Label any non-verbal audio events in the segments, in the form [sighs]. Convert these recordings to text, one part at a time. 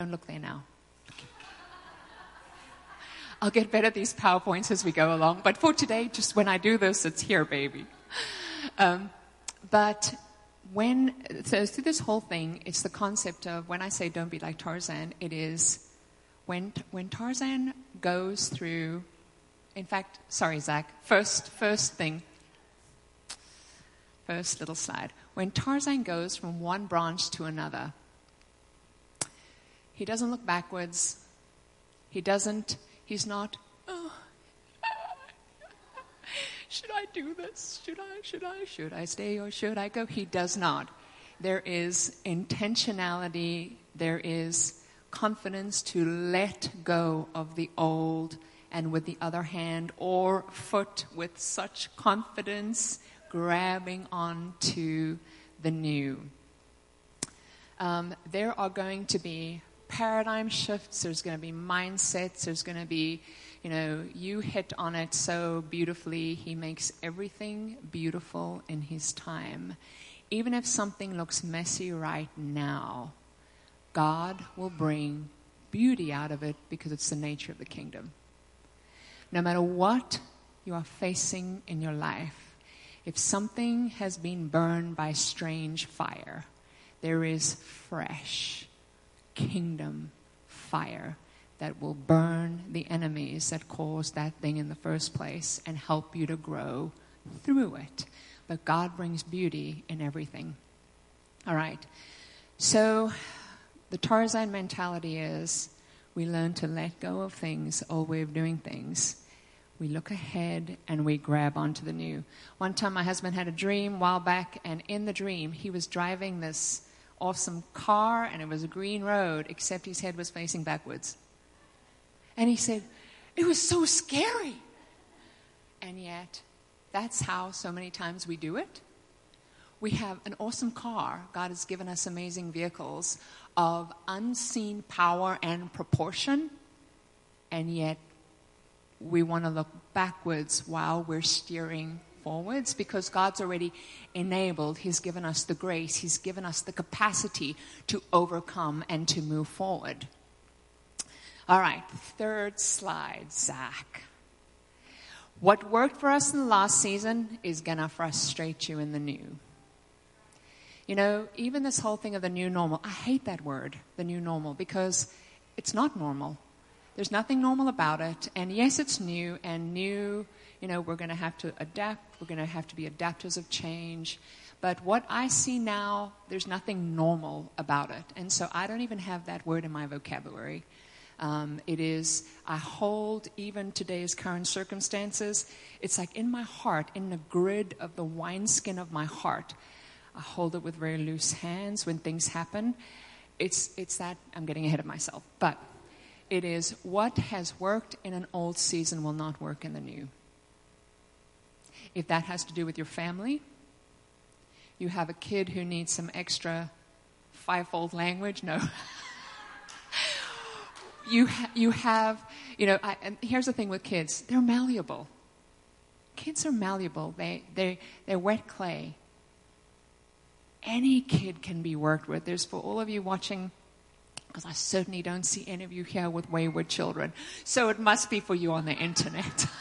Don't look there now. I'll get better at these PowerPoints as we go along. But for today, just when I do this, it's here, baby. Um, but when, so through this whole thing, it's the concept of when I say don't be like Tarzan, it is when, when Tarzan goes through, in fact, sorry, Zach, first, first thing, first little slide. When Tarzan goes from one branch to another, he doesn't look backwards. He doesn't, he's not, oh, should I do this? Should I, should I, should I stay or should I go? He does not. There is intentionality, there is confidence to let go of the old and with the other hand or foot with such confidence grabbing onto the new. Um, there are going to be paradigm shifts, there's going to be mindsets, there's going to be, you know, you hit on it so beautifully. He makes everything beautiful in His time. Even if something looks messy right now, God will bring beauty out of it because it's the nature of the kingdom. No matter what you are facing in your life, if something has been burned by strange fire, there is fresh kingdom fire that will burn the enemies that caused that thing in the first place and help you to grow through it. But God brings beauty in everything. All right. So the Tarzan mentality is we learn to let go of things, old way of doing things. We look ahead and we grab onto the new. One time my husband had a dream a while back, and in the dream, he was driving this awesome car and it was a green road, except his head was facing backwards. And he said, It was so scary. And yet, that's how so many times we do it. We have an awesome car. God has given us amazing vehicles of unseen power and proportion, and yet we want to look backwards while we're steering forwards because God's already enabled, He's given us the grace, He's given us the capacity to overcome and to move forward. All right, third slide, Zach. What worked for us in the last season is going to frustrate you in the new. You know, even this whole thing of the new normal, I hate that word, the new normal, because it's not normal. There's nothing normal about it. And yes, it's new, and new, you know, we're going to have to adapt. We're going to have to be adapters of change. But what I see now, there's nothing normal about it. And so I don't even have that word in my vocabulary. Um, it is, I hold even today's current circumstances. It's like in my heart, in the grid of the wineskin of my heart. I hold it with very loose hands when things happen. It's, it's that, I'm getting ahead of myself. But it is what has worked in an old season will not work in the new. If that has to do with your family, you have a kid who needs some extra fivefold language, no. [laughs] you, ha- you have, you know, I, and here's the thing with kids they're malleable. Kids are malleable, they, they, they're wet clay. Any kid can be worked with. There's for all of you watching, because I certainly don't see any of you here with wayward children. So it must be for you on the internet. [laughs]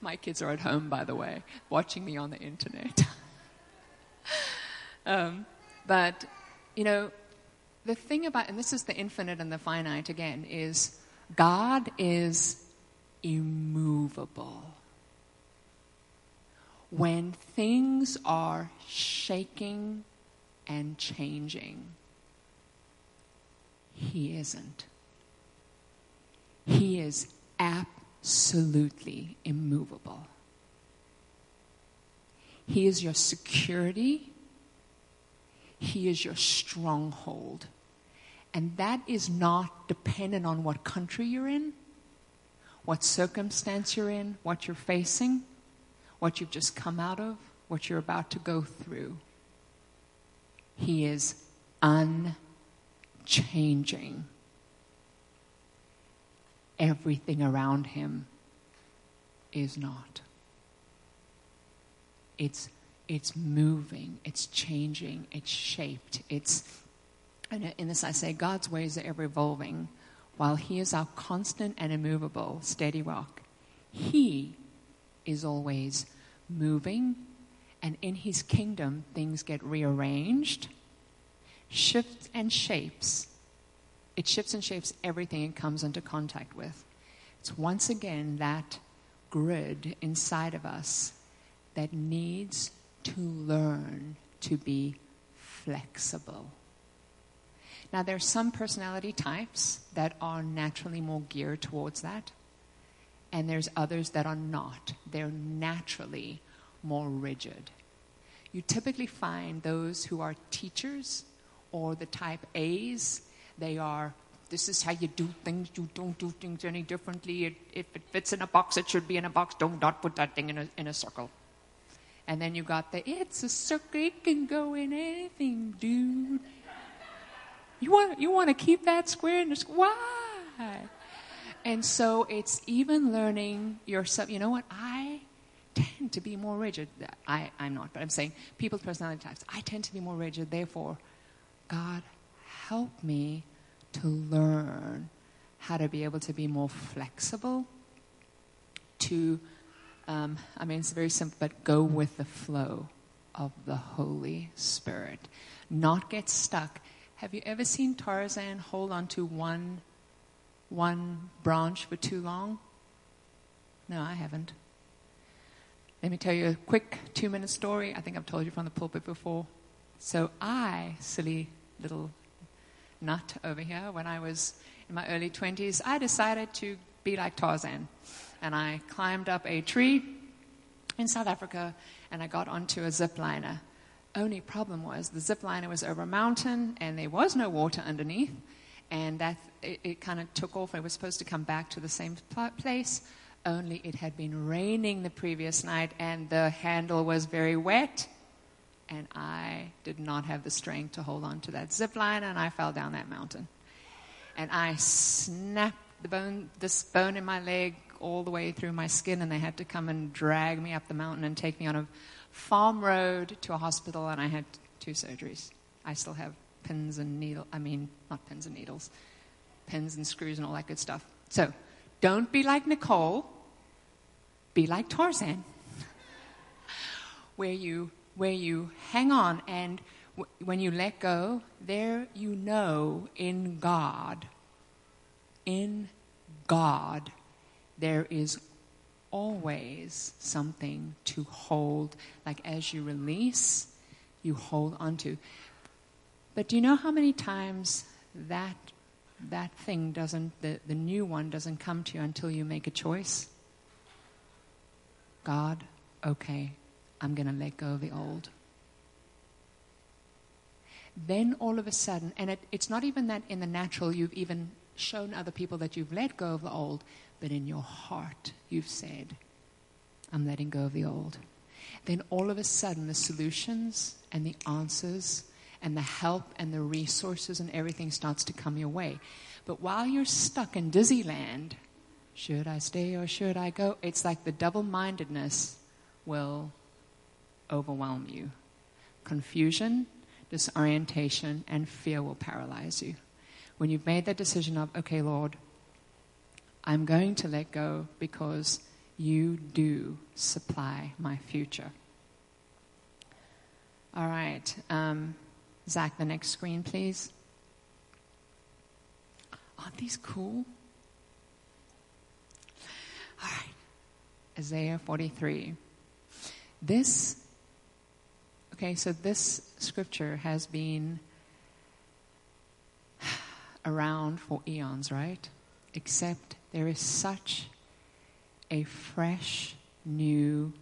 My kids are at home, by the way, watching me on the internet. [laughs] um, but, you know, the thing about, and this is the infinite and the finite again, is God is immovable. When things are shaking and changing, He isn't. He is absolutely immovable. He is your security. He is your stronghold. And that is not dependent on what country you're in, what circumstance you're in, what you're facing, what you've just come out of, what you're about to go through. He is unchanging. Everything around him is not. It's, it's moving, it's changing, it's shaped, it's And in this, I say, God's ways are ever evolving, while He is our constant and immovable, steady rock. He is always moving, and in His kingdom, things get rearranged, shifts and shapes. It shifts and shapes everything it comes into contact with. It's once again that grid inside of us that needs to learn to be flexible. Now, there are some personality types that are naturally more geared towards that, and there's others that are not. They're naturally more rigid. You typically find those who are teachers or the type A's, they are this is how you do things. You don't do things any differently. It, if it fits in a box, it should be in a box. Don't not put that thing in a, in a circle. And then you got the it's a circle. It can go in anything, dude. You want you want to keep that square in the why? And so it's even learning yourself. You know what? I tend to be more rigid. I, I'm not, but I'm saying people's personality types. I tend to be more rigid. Therefore, God, help me to learn how to be able to be more flexible, to, um, I mean, it's very simple, but go with the flow of the Holy Spirit. Not get stuck. Have you ever seen Tarzan hold on to one, one branch for too long? No, I haven't. Let me tell you a quick two minute story. I think I've told you from the pulpit before. So I, silly little nut over here, when I was in my early 20s, I decided to be like Tarzan. And I climbed up a tree in South Africa and I got onto a zip liner. Only problem was the zip liner was over a mountain and there was no water underneath. And that it, it kind of took off. It was supposed to come back to the same place, only it had been raining the previous night and the handle was very wet and I did not have the strength to hold on to that zip line, and I fell down that mountain. And I snapped the bone, this bone in my leg all the way through my skin, and they had to come and drag me up the mountain and take me on a farm road to a hospital, and I had two surgeries. I still have pins and needles, I mean, not pins and needles, pins and screws and all that good stuff. So, don't be like Nicole, be like Tarzan, [laughs] where you where you hang on and w- when you let go, there you know in God, in God, there is always something to hold. Like as you release, you hold onto. But do you know how many times that that thing doesn't the, the new one doesn't come to you until you make a choice? God, okay, I'm going to let go of the old. Then all of a sudden, and it, it's not even that in the natural you've even shown other people that you've let go of the old, but in your heart you've said, I'm letting go of the old. Then all of a sudden the solutions and the answers and the help and the resources and everything starts to come your way. But while you're stuck in Disneyland, should I stay or should I go? It's like the double mindedness will overwhelm you. Confusion, disorientation, and fear will paralyze you. When you've made that decision of, okay, Lord, I'm going to let go because you do supply my future. All right. Um, Zach, the next screen, please. Aren't these cool? All right. Isaiah 43. This Okay, so this scripture has been around for eons, right? Except there is such a fresh, new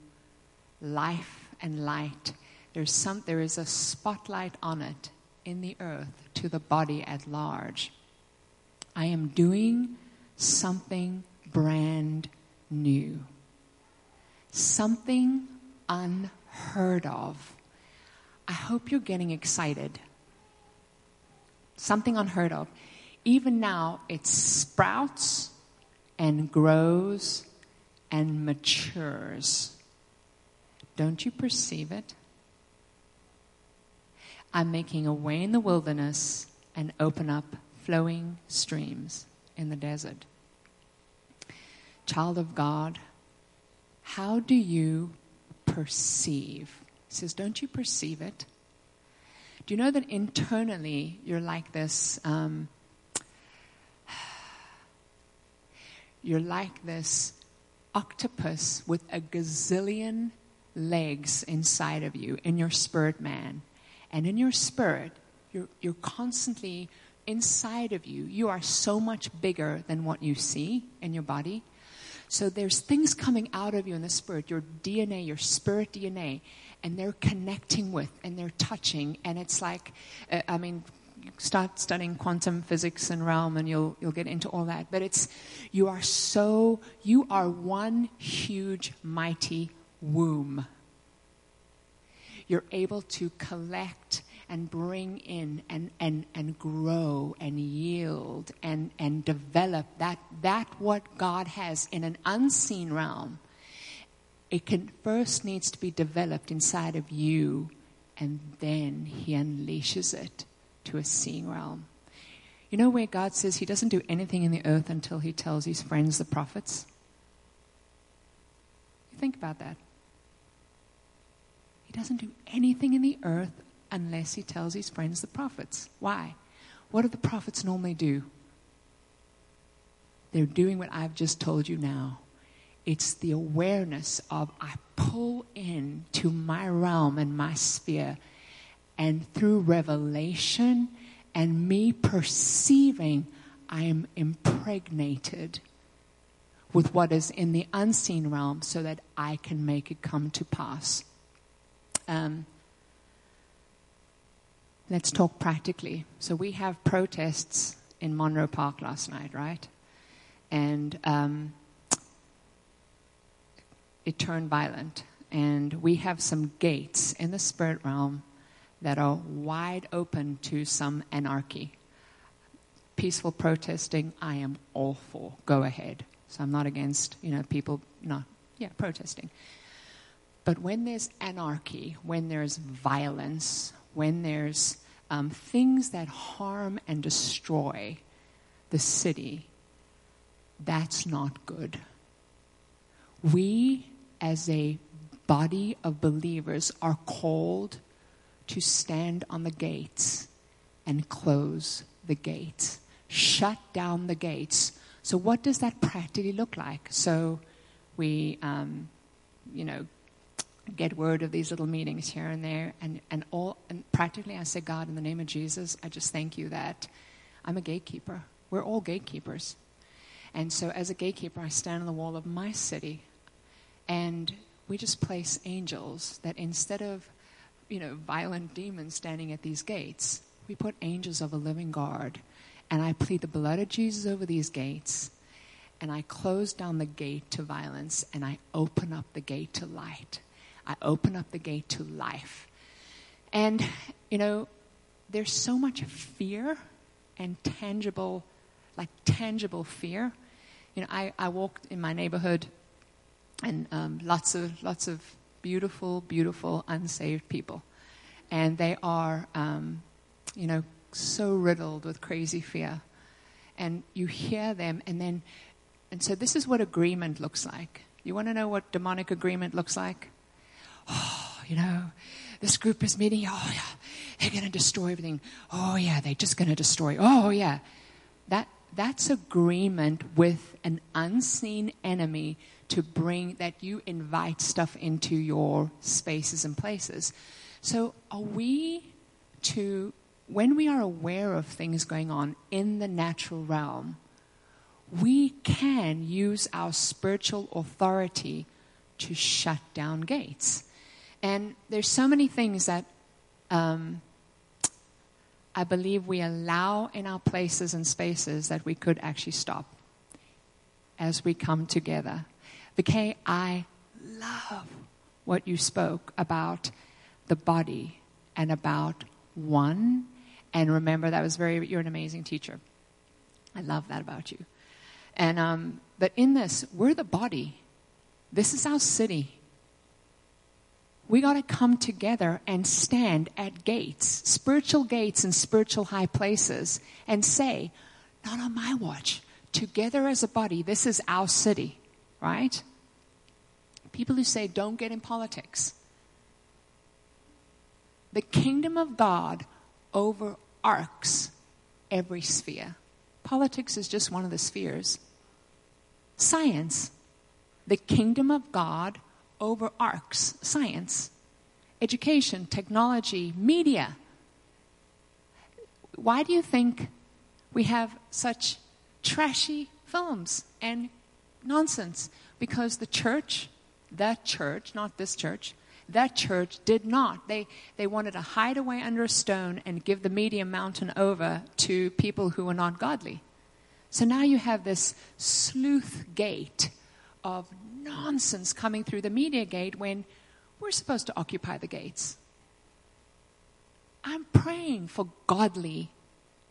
life and light. There's some, there is a spotlight on it in the earth to the body at large. I am doing something brand new, something unheard of I hope you're getting excited. Something unheard of. Even now, it sprouts and grows and matures. Don't you perceive it? I'm making a way in the wilderness and open up flowing streams in the desert. Child of God, how do you perceive? Says, Don't you perceive it? Do you know that internally you're like this? Um, [sighs] you're like this octopus with a gazillion legs inside of you in your spirit man. And in your spirit, you're, you're constantly inside of you. You are so much bigger than what you see in your body. So there's things coming out of you in the spirit, your DNA, your spirit DNA, and they're connecting with and they're touching. And it's like, uh, I mean, start studying quantum physics and realm and you'll you'll get into all that but it's you are so you are one huge mighty womb you're able to collect and bring in and, and, and grow and yield and, and develop that, that what God has in an unseen realm. It can first needs to be developed inside of you and then he unleashes it to a seeing realm. You know where God says he doesn't do anything in the earth until he tells his friends, the prophets? You think about that. He doesn't do anything in the earth unless he tells his friends, the prophets. Why? What do the prophets normally do? They're doing what I've just told you now. It's the awareness of I pull in to my realm and my sphere and through revelation and me perceiving, I am impregnated with what is in the unseen realm so that I can make it come to pass. Um, let's talk practically. So we have protests in Monroe Park last night, right? And um, it turned violent. And we have some gates in the spirit realm that are wide open to some anarchy. Peaceful protesting, I am all for. Go ahead. So I'm not against, you know, people not, yeah, protesting. But when there's anarchy, when there's violence, when there's um, things that harm and destroy the city, that's not good. We, as a body of believers, are called to stand on the gates and close the gates, shut down the gates. So, what does that practically look like? So, we, um, you know, get word of these little meetings here and there, and, and all, and practically, I say, God, in the name of Jesus, I just thank you that I'm a gatekeeper. We're all gatekeepers. And so, as a gatekeeper, I stand on the wall of my city, and we just place angels that instead of you know, violent demons standing at these gates. We put angels of a living guard. And I plead the blood of Jesus over these gates. And I close down the gate to violence and I open up the gate to light. I open up the gate to life. And, you know, there's so much fear and tangible, like tangible fear. You know, I, I walked in my neighborhood and um, lots of, lots of beautiful, beautiful unsaved people. And they are, um, you know, so riddled with crazy fear. And you hear them, and then, and so this is what agreement looks like. You want to know what demonic agreement looks like? Oh, you know, this group is meeting. Oh, yeah, they're going to destroy everything. Oh, yeah, they're just going to destroy. Oh, yeah. That, that's agreement with an unseen enemy to bring that you invite stuff into your spaces and places. So, are we to, when we are aware of things going on in the natural realm, we can use our spiritual authority to shut down gates. And there's so many things that um, I believe we allow in our places and spaces that we could actually stop as we come together. Okay, I love what you spoke about the body and about one. And remember, that was very, you're an amazing teacher. I love that about you. And, um, but in this, we're the body. This is our city. We got to come together and stand at gates, spiritual gates and spiritual high places, and say, Not on my watch. Together as a body, this is our city, right? People who say, Don't get in politics. The kingdom of God overarcs every sphere. Politics is just one of the spheres. Science, the kingdom of God overarcs science, education, technology, media. Why do you think we have such trashy films and nonsense? Because the church, that church, not this church, that church did not. They, they wanted to hide away under a stone and give the media mountain over to people who were not godly. So now you have this sluice gate of nonsense coming through the media gate when we're supposed to occupy the gates. I'm praying for godly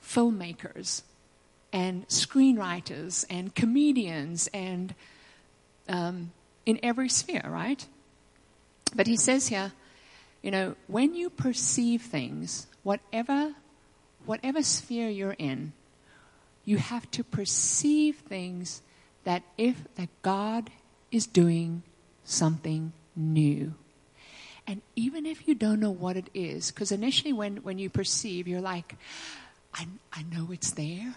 filmmakers and screenwriters and comedians and um, in every sphere, right? But he says here, you know, when you perceive things, whatever, whatever sphere you're in, you have to perceive things that if that God is doing something new. And even if you don't know what it is, because initially when, when you perceive, you're like, I, I know it's there.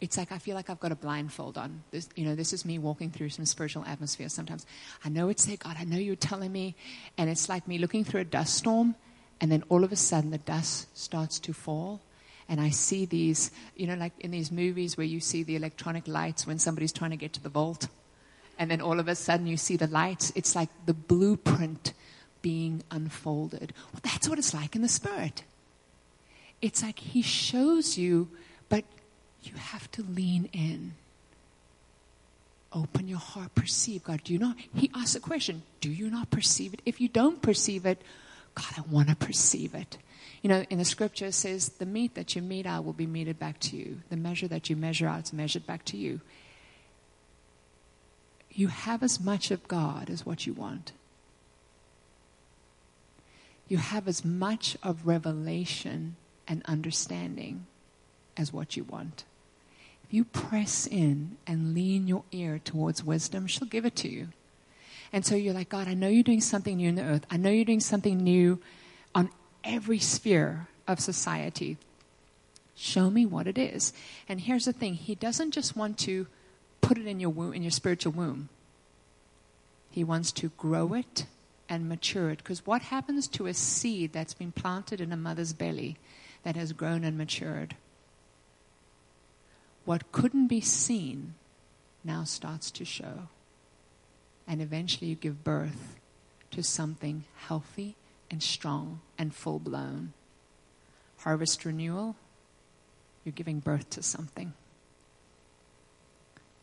It's like I feel like I've got a blindfold on. This, you know, this is me walking through some spiritual atmosphere sometimes. I know it's there, God. I know you're telling me. And it's like me looking through a dust storm, and then all of a sudden the dust starts to fall. And I see these, you know, like in these movies where you see the electronic lights when somebody's trying to get to the vault and then all of a sudden you see the lights. It's like the blueprint being unfolded. Well, that's what it's like in the Spirit. It's like He shows you, but you have to lean in. Open your heart, perceive God. Do you not? He asks a question Do you not perceive it? If you don't perceive it, God, I want to perceive it. You know, in the scripture it says, The meat that you mete out will be meted back to you. The measure that you measure out is measured back to you you have as much of God as what you want. You have as much of revelation and understanding as what you want. If you press in and lean your ear towards wisdom, she'll give it to you. And so you're like, God, I know you're doing something new in the earth. I know you're doing something new on every sphere of society. Show me what it is. And here's the thing He doesn't just want to put it in your womb, in your spiritual womb. He wants to grow it and mature it. Because what happens to a seed that's been planted in a mother's belly that has grown and matured? What couldn't be seen now starts to show. And eventually you give birth to something healthy and strong and full blown. Harvest renewal, you're giving birth to something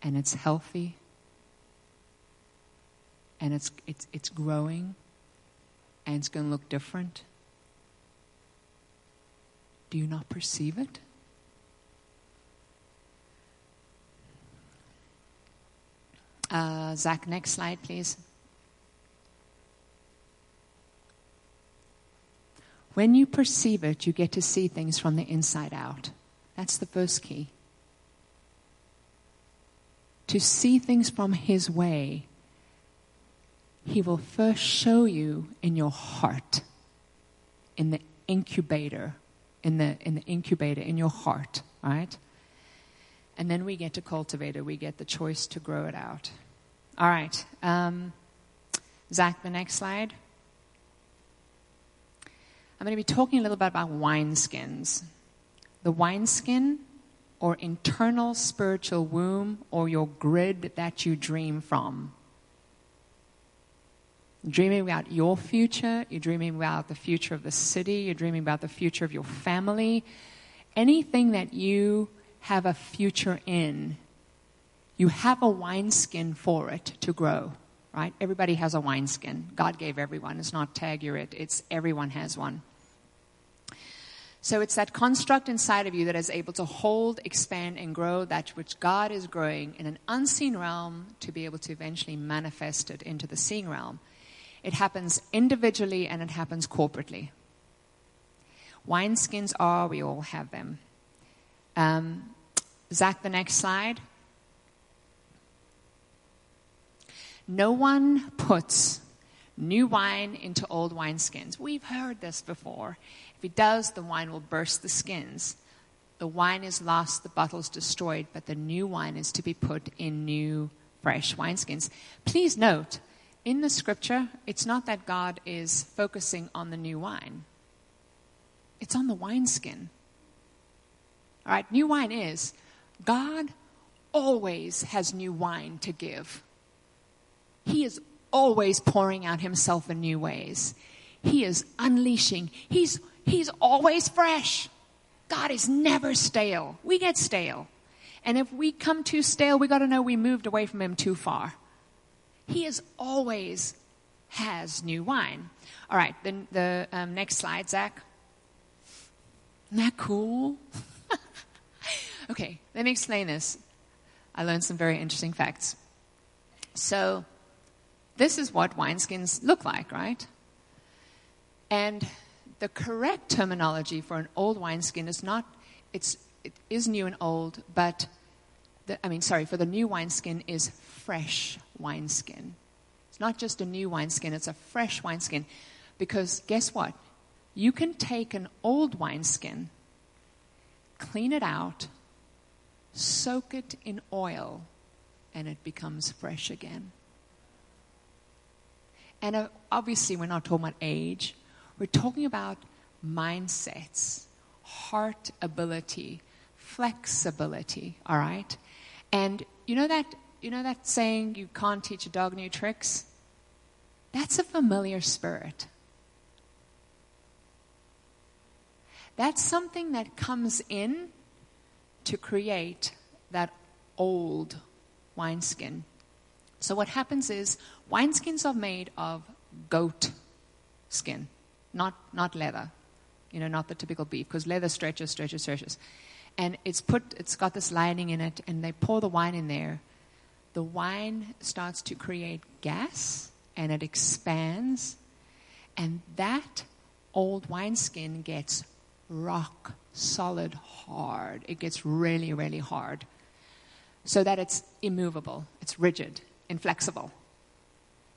and it's healthy and it's, it's, it's growing and it's going to look different. Do you not perceive it? Uh, Zach, next slide, please. When you perceive it, you get to see things from the inside out. That's the first key to see things from His way, He will first show you in your heart, in the incubator, in the, in the incubator, in your heart, right? And then we get to cultivate it. We get the choice to grow it out. All right. Um, Zach, the next slide. I'm going to be talking a little bit about wineskins. The wineskin or internal spiritual womb or your grid that you dream from. dreaming about your future, you're dreaming about the future of the city, you're dreaming about the future of your family, anything that you have a future in, you have a wineskin for it to grow, right? Everybody has a wineskin. God gave everyone. It's not tag you're it, it's everyone has one. So it's that construct inside of you that is able to hold, expand, and grow that which God is growing in an unseen realm to be able to eventually manifest it into the seeing realm. It happens individually and it happens corporately. Wineskins are, we all have them. Um, Zach, the next slide. No one puts new wine into old wineskins. We've heard this before. He does, the wine will burst the skins. The wine is lost, the bottle is destroyed, but the new wine is to be put in new, fresh wineskins. Please note, in the scripture, it's not that God is focusing on the new wine, it's on the wineskin. All right, new wine is God always has new wine to give. He is always pouring out himself in new ways. He is unleashing. He's, he's always fresh. God is never stale. We get stale. And if we come too stale, we got to know we moved away from him too far. He is always has new wine. All right, the, the um, next slide, Zach. Isn't that cool? [laughs] okay, let me explain this. I learned some very interesting facts. So, this is what wineskins look like, right? And the correct terminology for an old wineskin is not, it's, it is new and old, but, the, I mean, sorry, for the new wineskin is fresh wineskin. It's not just a new wineskin, it's a fresh wineskin. Because guess what? You can take an old wineskin, clean it out, soak it in oil, and it becomes fresh again. And uh, obviously, we're not talking about age, we're talking about mindsets, heart ability, flexibility, all right? And you know that you know that saying you can't teach a dog new tricks? That's a familiar spirit. That's something that comes in to create that old wineskin. So what happens is wineskins are made of goat skin, not, not leather. You know, not the typical beef, because leather stretches, stretches, stretches. And it's put, it's got this lining in it, and they pour the wine in there. The wine starts to create gas, and it expands, and that old wineskin gets rock solid hard. It gets really, really hard. So that it's immovable, it's rigid, inflexible.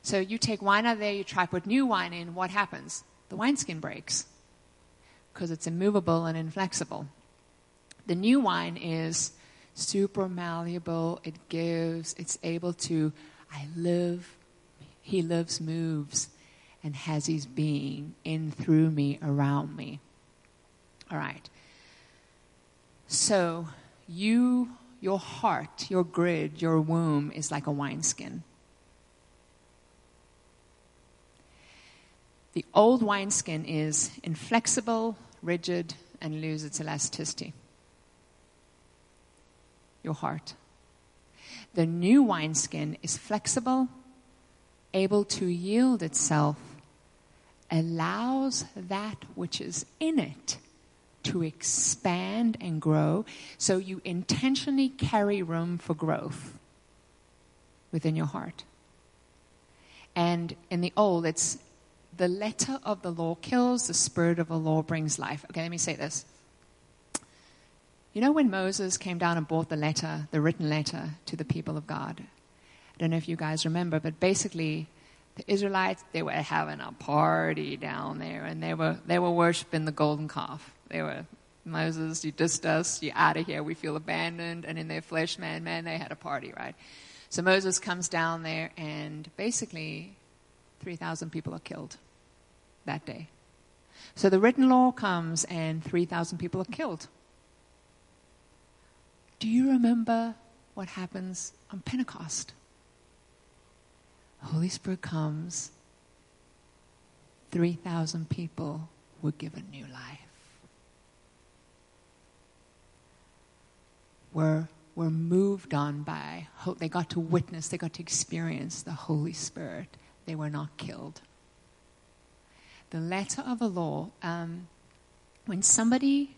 So you take wine out of there, you try put new wine in, what happens? The wineskin breaks because it's immovable and inflexible. The new wine is super malleable, it gives, it's able to, I live, he lives, moves, and has his being in, through me, around me. All right. So you, your heart, your grid, your womb is like a wineskin. The old wineskin is inflexible, rigid, and loses its elasticity. Your heart. The new wineskin is flexible, able to yield itself, allows that which is in it to expand and grow. So you intentionally carry room for growth within your heart. And in the old, it's the letter of the law kills, the spirit of the law brings life. Okay, let me say this. You know when Moses came down and brought the letter, the written letter to the people of God? I don't know if you guys remember, but basically the Israelites, they were having a party down there and they were, they were worshiping the golden calf. They were, Moses, you dissed us, you're out of here, we feel abandoned. And in their flesh, man, man, they had a party, right? So Moses comes down there and basically 3,000 people are killed that day. So the written law comes and 3,000 people are killed. Do you remember what happens on Pentecost? Holy Spirit comes, 3,000 people were given new life. Were, were moved on by, hope they got to witness, they got to experience the Holy Spirit. They were not killed. The letter of the law, um, when somebody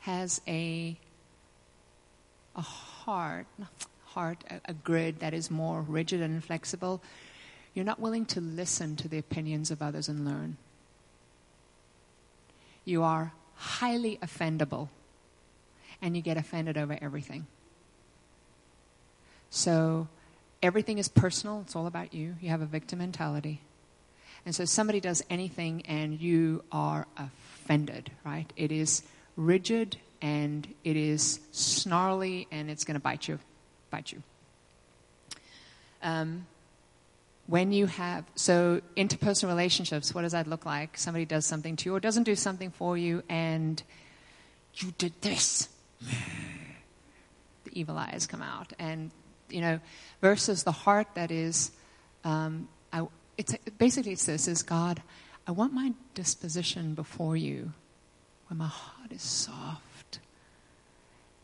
has a, a heart, heart, a, a grid that is more rigid and flexible, You're not willing to listen to the opinions of others and learn. You are highly offendable, and you get offended over everything. So everything is personal, it's all about you. You have a victim mentality. And so somebody does anything and you are offended, right? It is rigid and it is snarly and it's going to bite you, bite you. Um, when you have so interpersonal relationships, what does that look like? Somebody does something to you or doesn't do something for you, and you did this. [sighs] the evil eyes come out, and you know, versus the heart that is, um, I, it's basically it's this: is God, I want my disposition before you, where my heart is soft,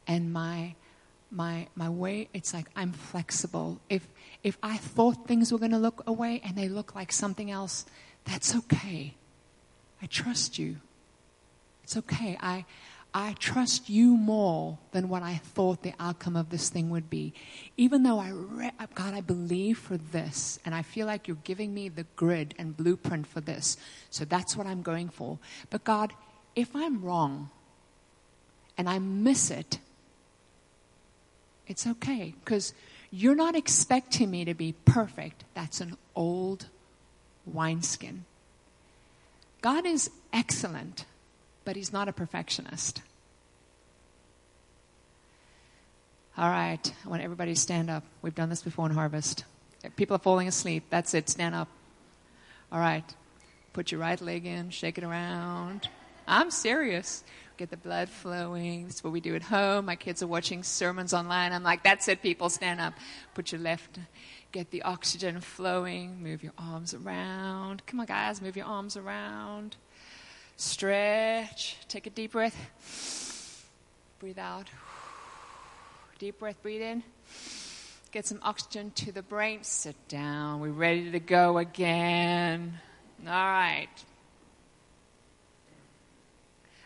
and my my my way it's like i'm flexible. If if i thought things were going to look away and they look like something else that's okay. I trust you. It's okay. I i trust you more than what i thought the outcome of this thing would be even though i re- uh, god i believe for this and i feel like you're giving me the grid and blueprint for this so that's what i'm going for but god if i'm wrong and i miss it it's okay because you're not expecting me to be perfect. That's an old wineskin. God is excellent, but He's not a perfectionist. All right, I want everybody to stand up. We've done this before in Harvest. People are falling asleep. That's it. Stand up. All right. Put your right leg in, shake it around. I'm serious get the blood flowing. That's what we do at home. My kids are watching sermons online. I'm like, that's it, people, stand up. Put your left, get the oxygen flowing. Move your arms around. Come on, guys, move your arms around. Stretch. Take a deep breath. Breathe out. Deep breath, breathe in. Get some oxygen to the brain. Sit down. We're ready to go again. All right.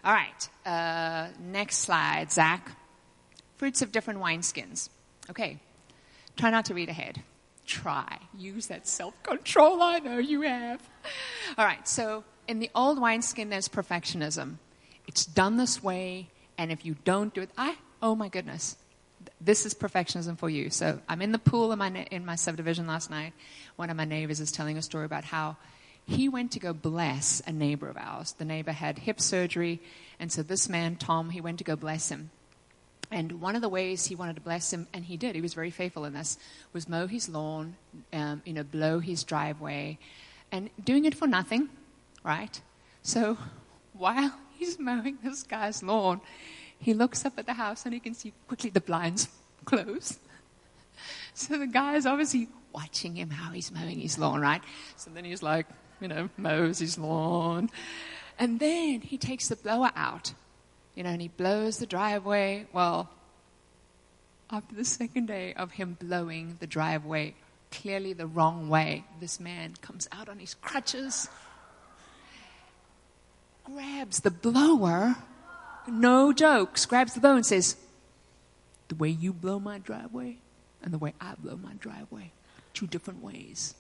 All right, uh, next slide, Zach. Fruits of different wineskins. Okay, try not to read ahead. Try. Use that self control I know you have. All right, so in the old wineskin, there's perfectionism. It's done this way, and if you don't do it, I, oh my goodness, this is perfectionism for you. So I'm in the pool in my, in my subdivision last night. One of my neighbors is telling a story about how he went to go bless a neighbor of ours. The neighbor had hip surgery, and so this man, Tom, he went to go bless him. And one of the ways he wanted to bless him, and he did, he was very faithful in this, was mow his lawn, um, you know, blow his driveway, and doing it for nothing, right? So while he's mowing this guy's lawn, he looks up at the house and he can see quickly the blinds [laughs] close. So the guy is obviously watching him how he's mowing his lawn, right? So then he's like, you know, mows his lawn. And then he takes the blower out, you know, and he blows the driveway. Well, after the second day of him blowing the driveway clearly the wrong way, this man comes out on his crutches, grabs the blower, no jokes, grabs the blower and says, The way you blow my driveway and the way I blow my driveway, two different ways.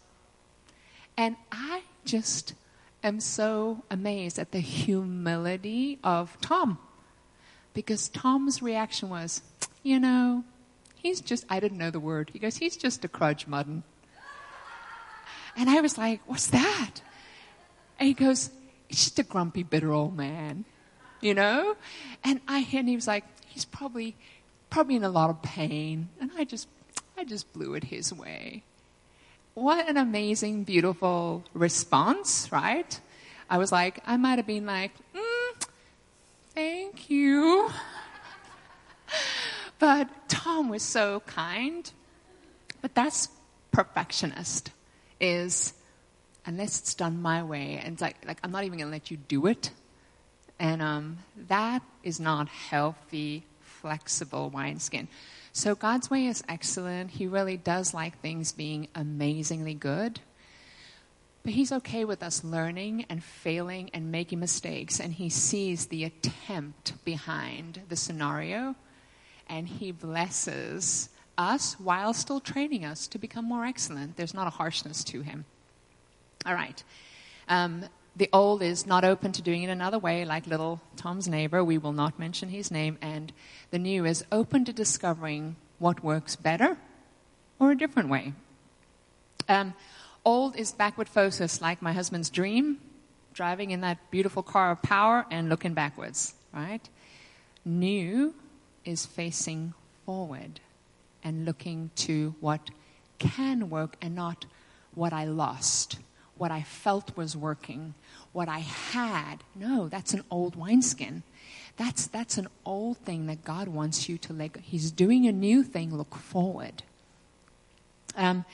And I just am so amazed at the humility of Tom. Because Tom's reaction was, you know, he's just, I didn't know the word. He goes, he's just a crudge-muddin. And I was like, what's that? And he goes, he's just a grumpy, bitter old man, you know? And I, and he was like, he's probably, probably in a lot of pain. And I just, I just blew it his way what an amazing, beautiful response, right? I was like, I might have been like, mm, thank you. [laughs] but Tom was so kind. But that's perfectionist, is unless it's done my way, and it's like, like I'm not even going to let you do it. And um, that is not healthy, flexible wineskin. So God's way is excellent. He really does like things being amazingly good. But He's okay with us learning and failing and making mistakes. And He sees the attempt behind the scenario. And He blesses us while still training us to become more excellent. There's not a harshness to Him. All right. Um, the old is not open to doing it another way, like little Tom's neighbor. We will not mention his name. And the new is open to discovering what works better or a different way. Um, old is backward focus, like my husband's dream, driving in that beautiful car of power and looking backwards, right? New is facing forward and looking to what can work and not what I lost, what I felt was working, what I had. No, that's an old wineskin. That's, that's an old thing that God wants you to let go. He's doing a new thing, look forward. Um,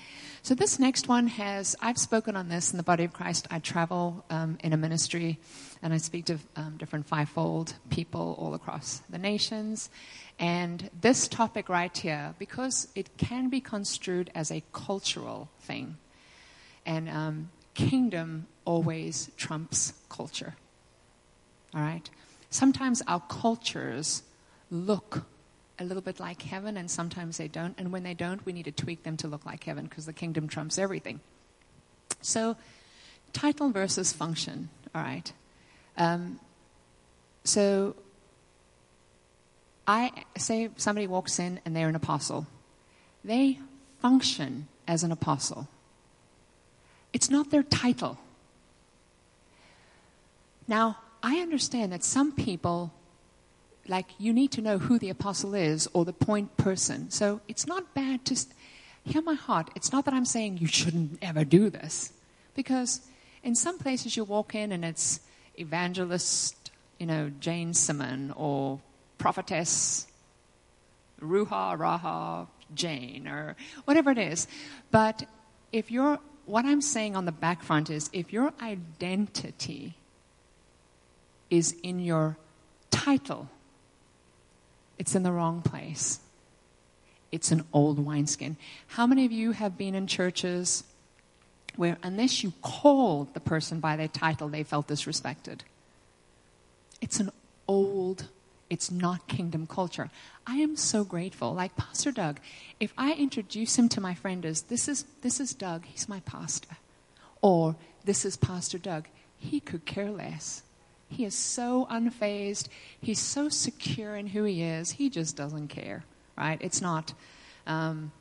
so this next one has, I've spoken on this in the body of Christ. I travel um, in a ministry and I speak to um, different fivefold people all across the nations. And this topic right here, because it can be construed as a cultural thing, and um, kingdom always trumps culture. All right? Sometimes our cultures look a little bit like heaven, and sometimes they don't. And when they don't, we need to tweak them to look like heaven because the kingdom trumps everything. So, title versus function. All right. Um, so, I say somebody walks in and they're an apostle. They function as an apostle. It's not their title. Now, I understand that some people like you need to know who the apostle is or the point person. So it's not bad to hear my heart. It's not that I'm saying you shouldn't ever do this, because in some places you walk in and it's evangelist, you know, Jane Simon or prophetess Ruha Raha Jane or whatever it is. But if you're what I'm saying on the back front is if your identity is in your title it's in the wrong place. It's an old wineskin. How many of you have been in churches where, unless you called the person by their title, they felt disrespected? It's an old, it's not kingdom culture. I am so grateful. Like Pastor Doug, if I introduce him to my friend as this is this is Doug, he's my pastor, or this is Pastor Doug, he could care less. He is so unfazed. He's so secure in who he is. He just doesn't care, right? It's not. Um,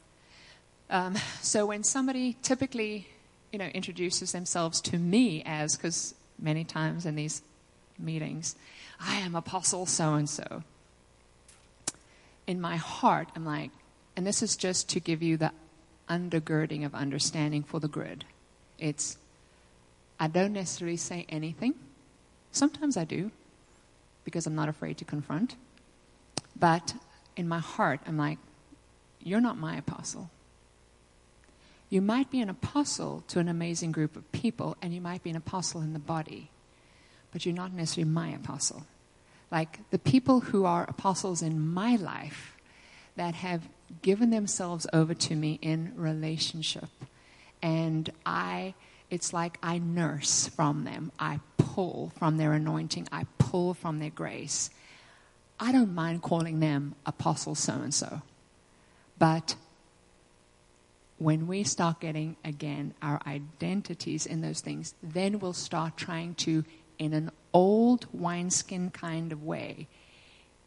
um, so when somebody typically, you know, introduces themselves to me as, because many times in these meetings, I am Apostle so and so. In my heart, I'm like, and this is just to give you the undergirding of understanding for the grid. It's, I don't necessarily say anything Sometimes I do, because I'm not afraid to confront. But in my heart, I'm like, you're not my apostle. You might be an apostle to an amazing group of people, and you might be an apostle in the body, but you're not necessarily my apostle. Like the people who are apostles in my life that have given themselves over to me in relationship, and I it's like I nurse from them. I pull from their anointing. I pull from their grace. I don't mind calling them apostle so and so. But when we start getting, again, our identities in those things, then we'll start trying to, in an old wineskin kind of way,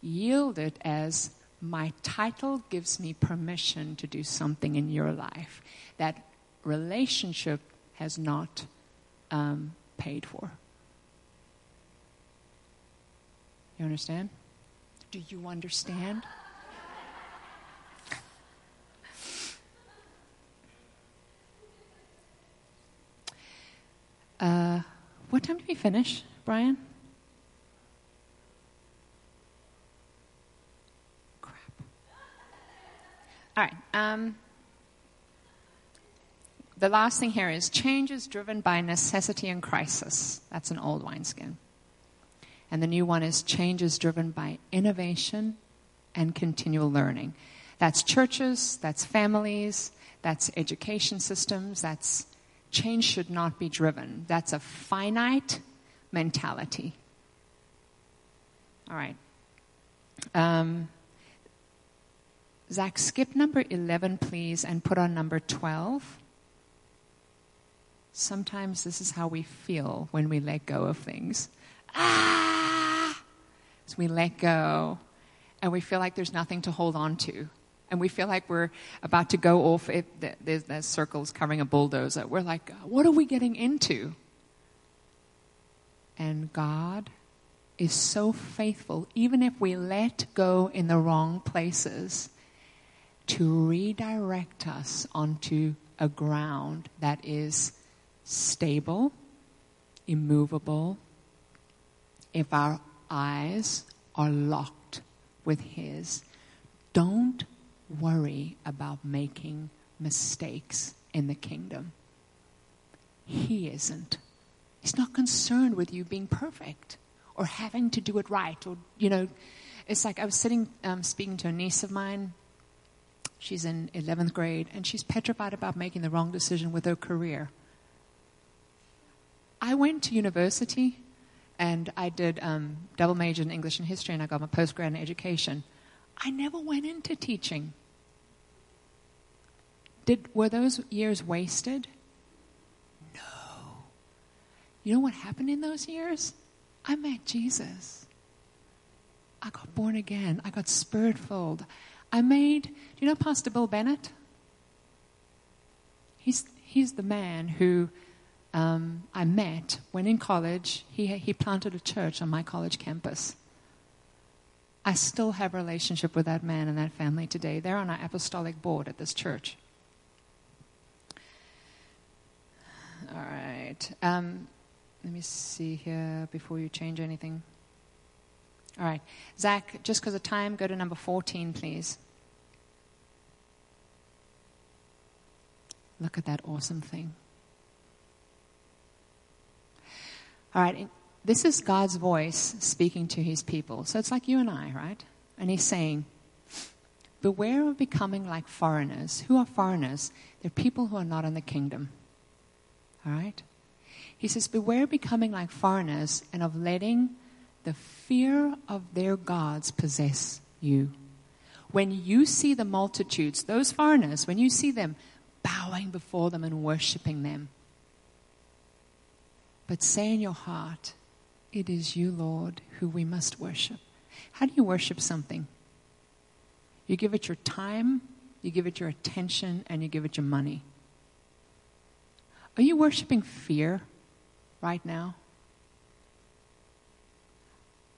yielded as my title gives me permission to do something in your life. That relationship has not um, paid for. You understand? Do you understand? Uh, what time did we finish, Brian? Crap. All right. Um, the last thing here is change is driven by necessity and crisis. That's an old wineskin. And the new one is change is driven by innovation and continual learning. That's churches, that's families, that's education systems, that's change should not be driven. That's a finite mentality. All right. Um, Zach, skip number 11, please, and put on number 12. sometimes this is how we feel when we let go of things. Ah! So we let go and we feel like there's nothing to hold on to. And we feel like we're about to go off. If there's, there's circles covering a bulldozer. We're like, uh, what are we getting into? And God is so faithful, even if we let go in the wrong places, to redirect us onto a ground that is stable, immovable, if our eyes are locked with His. Don't worry about making mistakes in the kingdom. He isn't. He's not concerned with you being perfect or having to do it right or, you know, it's like I was sitting um, speaking to a niece of mine. She's in 11th grade and she's petrified about making the wrong decision with her career. I went to university and I did um, double major in English and history and I got my postgrad in education. I never went into teaching. Did, were those years wasted? No. You know what happened in those years? I met Jesus. I got born again. I got spirit filled. I made, do you know Pastor Bill Bennett? He's, he's the man who um, I met when in college. He, he planted a church on my college campus. I still have a relationship with that man and that family today. They're on our apostolic board at this church. All right. Um, let me see here before you change anything. All right. Zach, just because of time, go to number 14, please. Look at that awesome thing. All right. This is God's voice speaking to his people. So it's like you and I, right? And he's saying, Beware of becoming like foreigners. Who are foreigners? They're people who are not in the kingdom. All right? He says, Beware becoming like foreigners and of letting the fear of their gods possess you. When you see the multitudes, those foreigners, when you see them bowing before them and worshiping them, but say in your heart, It is you, Lord, who we must worship. How do you worship something? You give it your time, you give it your attention, and you give it your money. Are you worshiping fear right now?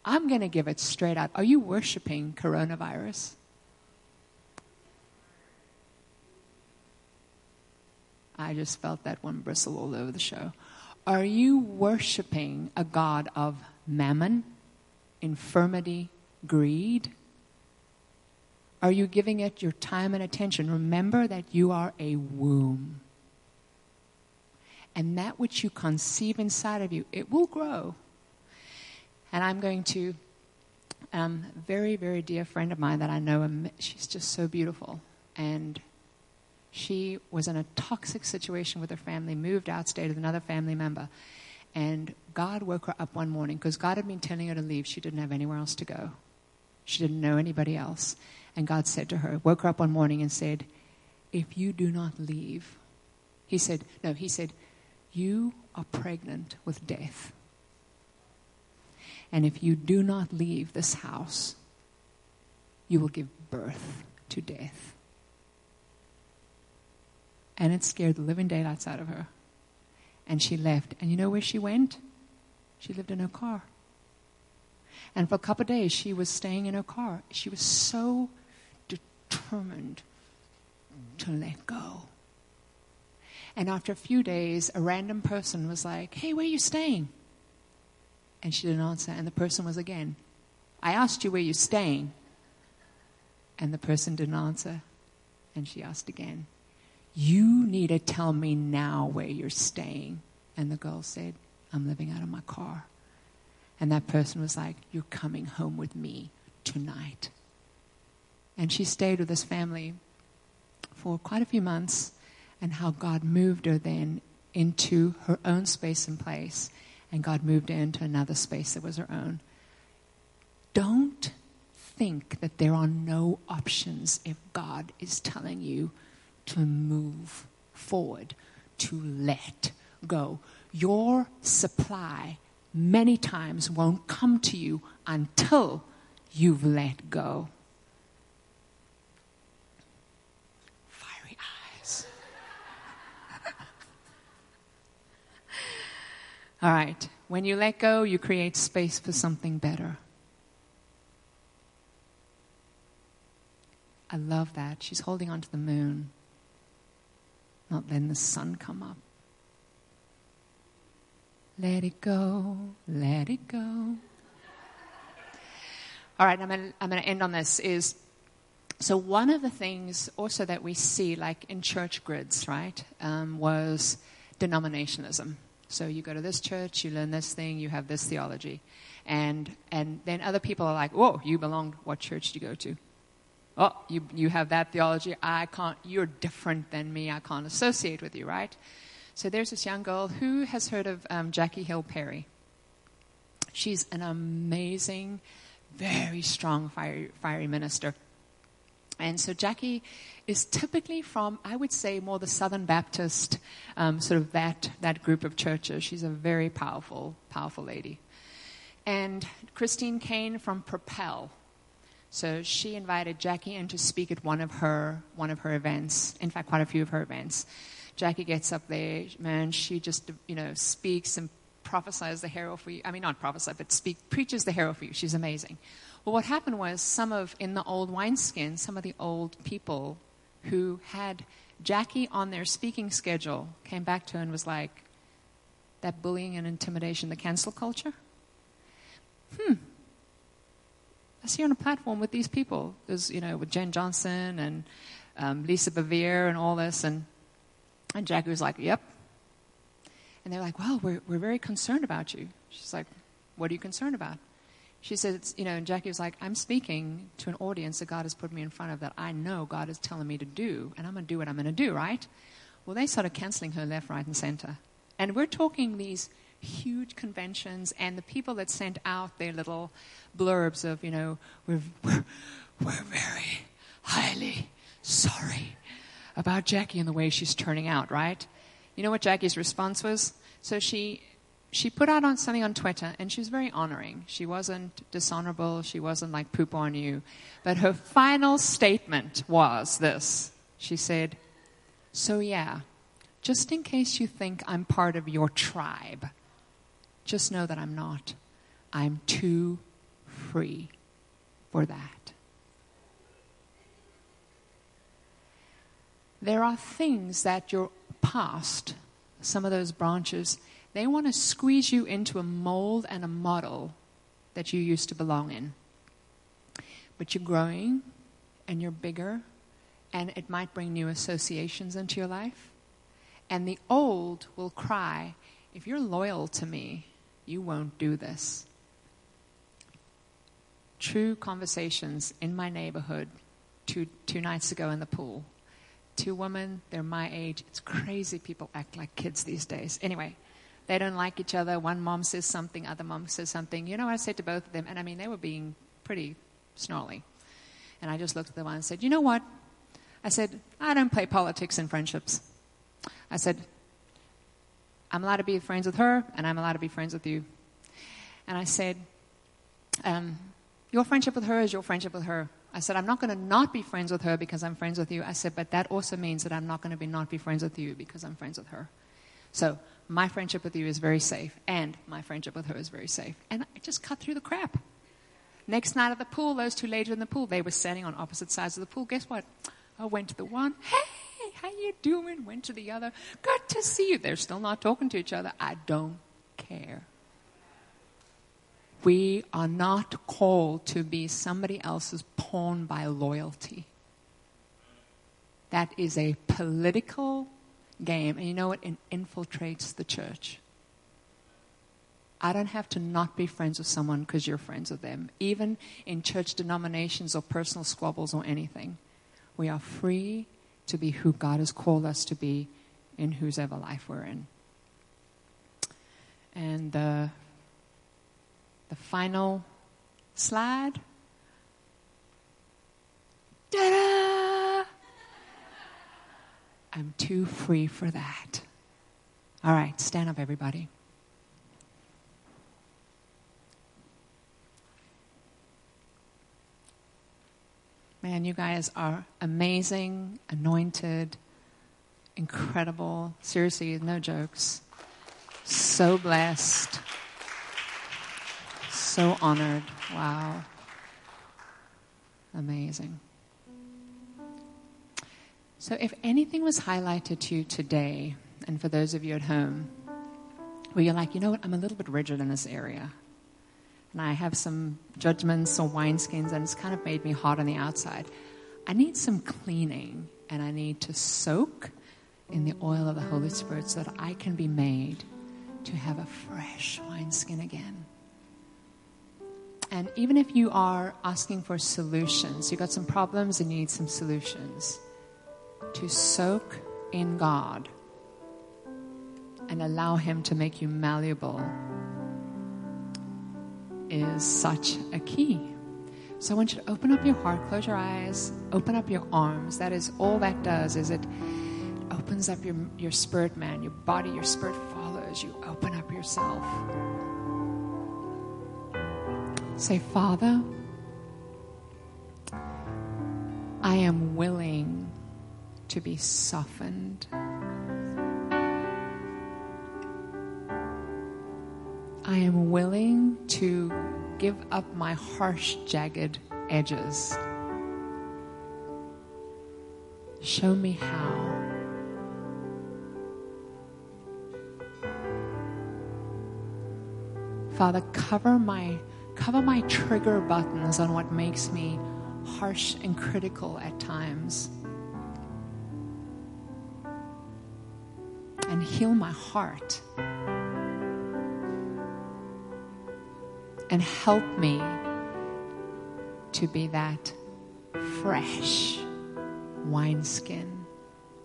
I'm going to give it straight out. Are you worshiping coronavirus? I just felt that one bristle all over the show. Are you worshiping a God of mammon, infirmity, greed? Are you giving it your time and attention? Remember that you are a womb and that which you conceive inside of you, it will grow. And I'm going to, um, a very, very dear friend of mine that I know, she's just so beautiful. And she was in a toxic situation with her family, moved out, stayed with another family member. And God woke her up one morning because God had been telling her to leave. She didn't have anywhere else to go. She didn't know anybody else. And God said to her, woke her up one morning and said, If you do not leave, he said, No, he said, you are pregnant with death. And if you do not leave this house, you will give birth to death. And it scared the living daylights out of her. And she left. And you know where she went? She lived in her car. And for a couple of days, she was staying in her car. She was so determined to let go. And after a few days, a random person was like, Hey, where are you staying? And she didn't answer. And the person was again, I asked you where you're staying. And the person didn't answer. And she asked again, You need to tell me now where you're staying. And the girl said, I'm living out of my car. And that person was like, You're coming home with me tonight. And she stayed with this family for quite a few months and how God moved her then into her own space and place, and God moved her into another space that was her own. Don't think that there are no options if God is telling you to move forward, to let go. Your supply many times won't come to you until you've let go. Fiery eyes. All right. When you let go, you create space for something better. I love that. She's holding on to the moon, not letting the sun come up. Let it go, let it go. All right, I'm going I'm to end on this. Is so one of the things also that we see, like in church grids, right, um, was denominationalism. So you go to this church, you learn this thing, you have this theology, and and then other people are like, "Whoa, you belong. What church do you go to?" oh, you, you have that theology. I can't, you're different than me. I can't associate with you, right? So there's this young girl who has heard of um, Jackie Hill Perry. She's an amazing, very strong, fiery, fiery minister. And so Jackie is typically from, I would say, more the Southern Baptist, um, sort of that, that group of churches. She's a very powerful, powerful lady. And Christine Caine from Propel, so she invited Jackie in to speak at one of her one of her events. In fact, quite a few of her events. Jackie gets up there, man. She just you know speaks and prophesies the hero for you. I mean, not prophesy, but speak preaches the hero for you. She's amazing. Well, what happened was some of in the old wineskin, some of the old people who had Jackie on their speaking schedule came back to her and was like, "That bullying and intimidation, the cancel culture." Hmm, I see you on a platform with these people. There's, you know, with Jenn Johnson and um, Lisa Bevere and all this. And, and Jackie was like, yep. And they're like, well, we're, we're very concerned about you. She's like, what are you concerned about? She said, you know, and Jackie was like, I'm speaking to an audience that God has put me in front of that I know God is telling me to do, and I'm going to do what I'm going to do, right? Well, they started canceling her left, right, and center. And we're talking these huge conventions, and the people that sent out their little blurbs of, you know, we're, we're, we're very highly sorry about Jackie and the way she's turning out, right? You know what Jackie's response was? So she she put out on something on Twitter and she was very honoring. She wasn't dishonorable, she wasn't like poop on you. But her final statement was this. She said, So yeah, just in case you think I'm part of your tribe, just know that I'm not. I'm too free for that. There are things that your past, some of those branches, they want to squeeze you into a mold and a model that you used to belong in. But you're growing and you're bigger, and it might bring new associations into your life. And the old will cry, If you're loyal to me, you won't do this. True conversations in my neighborhood two, two nights ago in the pool. Two women, they're my age. It's crazy people act like kids these days. Anyway, they don't like each other. One mom says something, other mom says something. You know what I said to both of them? And I mean, they were being pretty snarly. And I just looked at the one and said, You know what? I said, I don't play politics in friendships. I said, I'm allowed to be friends with her, and I'm allowed to be friends with you. And I said, um, Your friendship with her is your friendship with her. I said, I'm not going to not be friends with her because I'm friends with you. I said, but that also means that I'm not going to be not be friends with you because I'm friends with her. So my friendship with you is very safe, and my friendship with her is very safe. And I just cut through the crap. Next night at the pool, those two ladies in the pool, they were standing on opposite sides of the pool. Guess what? I went to the one, hey, how you doing? Went to the other. Good to see you. They're still not talking to each other. I don't care. We are not called to be somebody else's pawn by loyalty. That is a political game. And you know what? It infiltrates the church. I don't have to not be friends with someone because you're friends with them, even in church denominations or personal squabbles or anything. We are free to be who God has called us to be in whose ever life we're in. And the, the final slide. Ta-da! I'm too free for that. All right, stand up, everybody. Man, you guys are amazing, anointed, incredible. Seriously, no jokes. So blessed. So honored. Wow. Amazing. So, if anything was highlighted to you today, and for those of you at home, where you're like, you know what, I'm a little bit rigid in this area, and I have some judgments or wineskins, and it's kind of made me hard on the outside. I need some cleaning, and I need to soak in the oil of the Holy Spirit so that I can be made to have a fresh wineskin again. And even if you are asking for solutions, you've got some problems and you need some solutions, to soak in God and allow Him to make you malleable is such a key. So I want you to open up your heart, close your eyes, open up your arms. That is all that does is it opens up your, your spirit man, your body, your spirit follows. You open up yourself. Say, Father, I am willing to be softened. I am willing to give up my harsh, jagged edges. Show me how. Father, cover my cover my trigger buttons on what makes me harsh and critical at times. Heal my heart. and help me to be that fresh wineskin.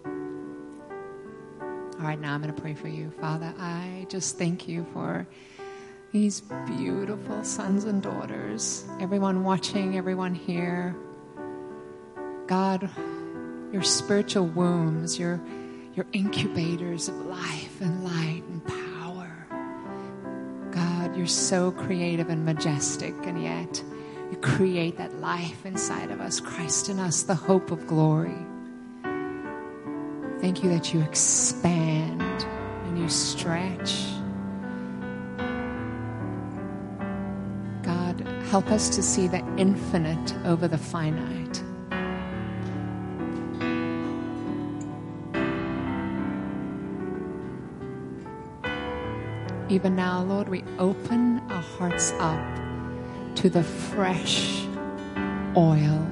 All right, now I'm going to pray for you. Father, I just thank you for these beautiful sons and daughters, everyone watching, everyone here. God, your spiritual wombs, your, your incubators of life and light and power God, you're so creative and majestic, and yet you create that life inside of us, Christ in us, the hope of glory. Thank you that you expand and you stretch. God, help us to see the infinite over the finite. Even now, Lord, we open our hearts up to the fresh oil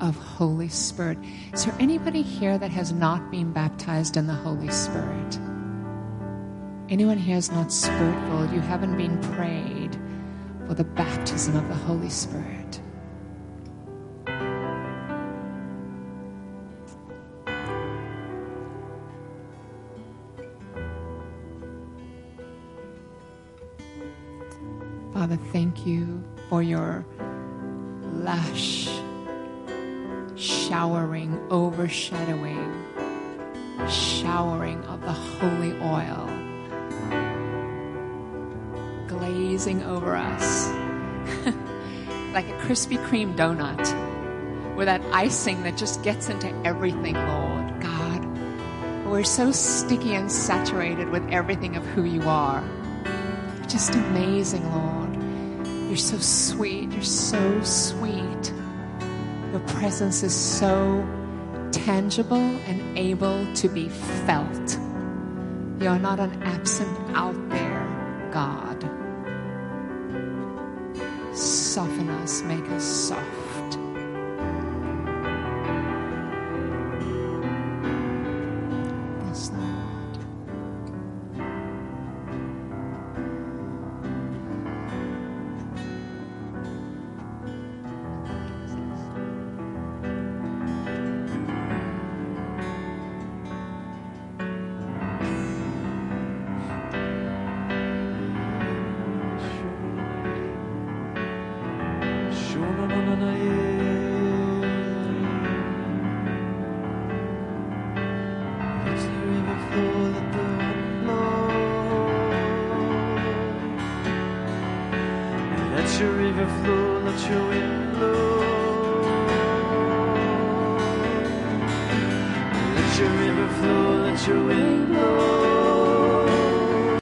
of Holy Spirit. Is there anybody here that has not been baptized in the Holy Spirit? Anyone here is not spiritual? You haven't been prayed for the baptism of the Holy Spirit. Thank you for your lush, showering, overshadowing, showering of the holy oil, glazing over us [laughs] like a Krispy Kreme donut with that icing that just gets into everything, Lord God. We're so sticky and saturated with everything of who you are. Just amazing, Lord. You're so sweet. You're so sweet. Your presence is so tangible and able to be felt. You're not an absent out there God. Soften us, make us soft.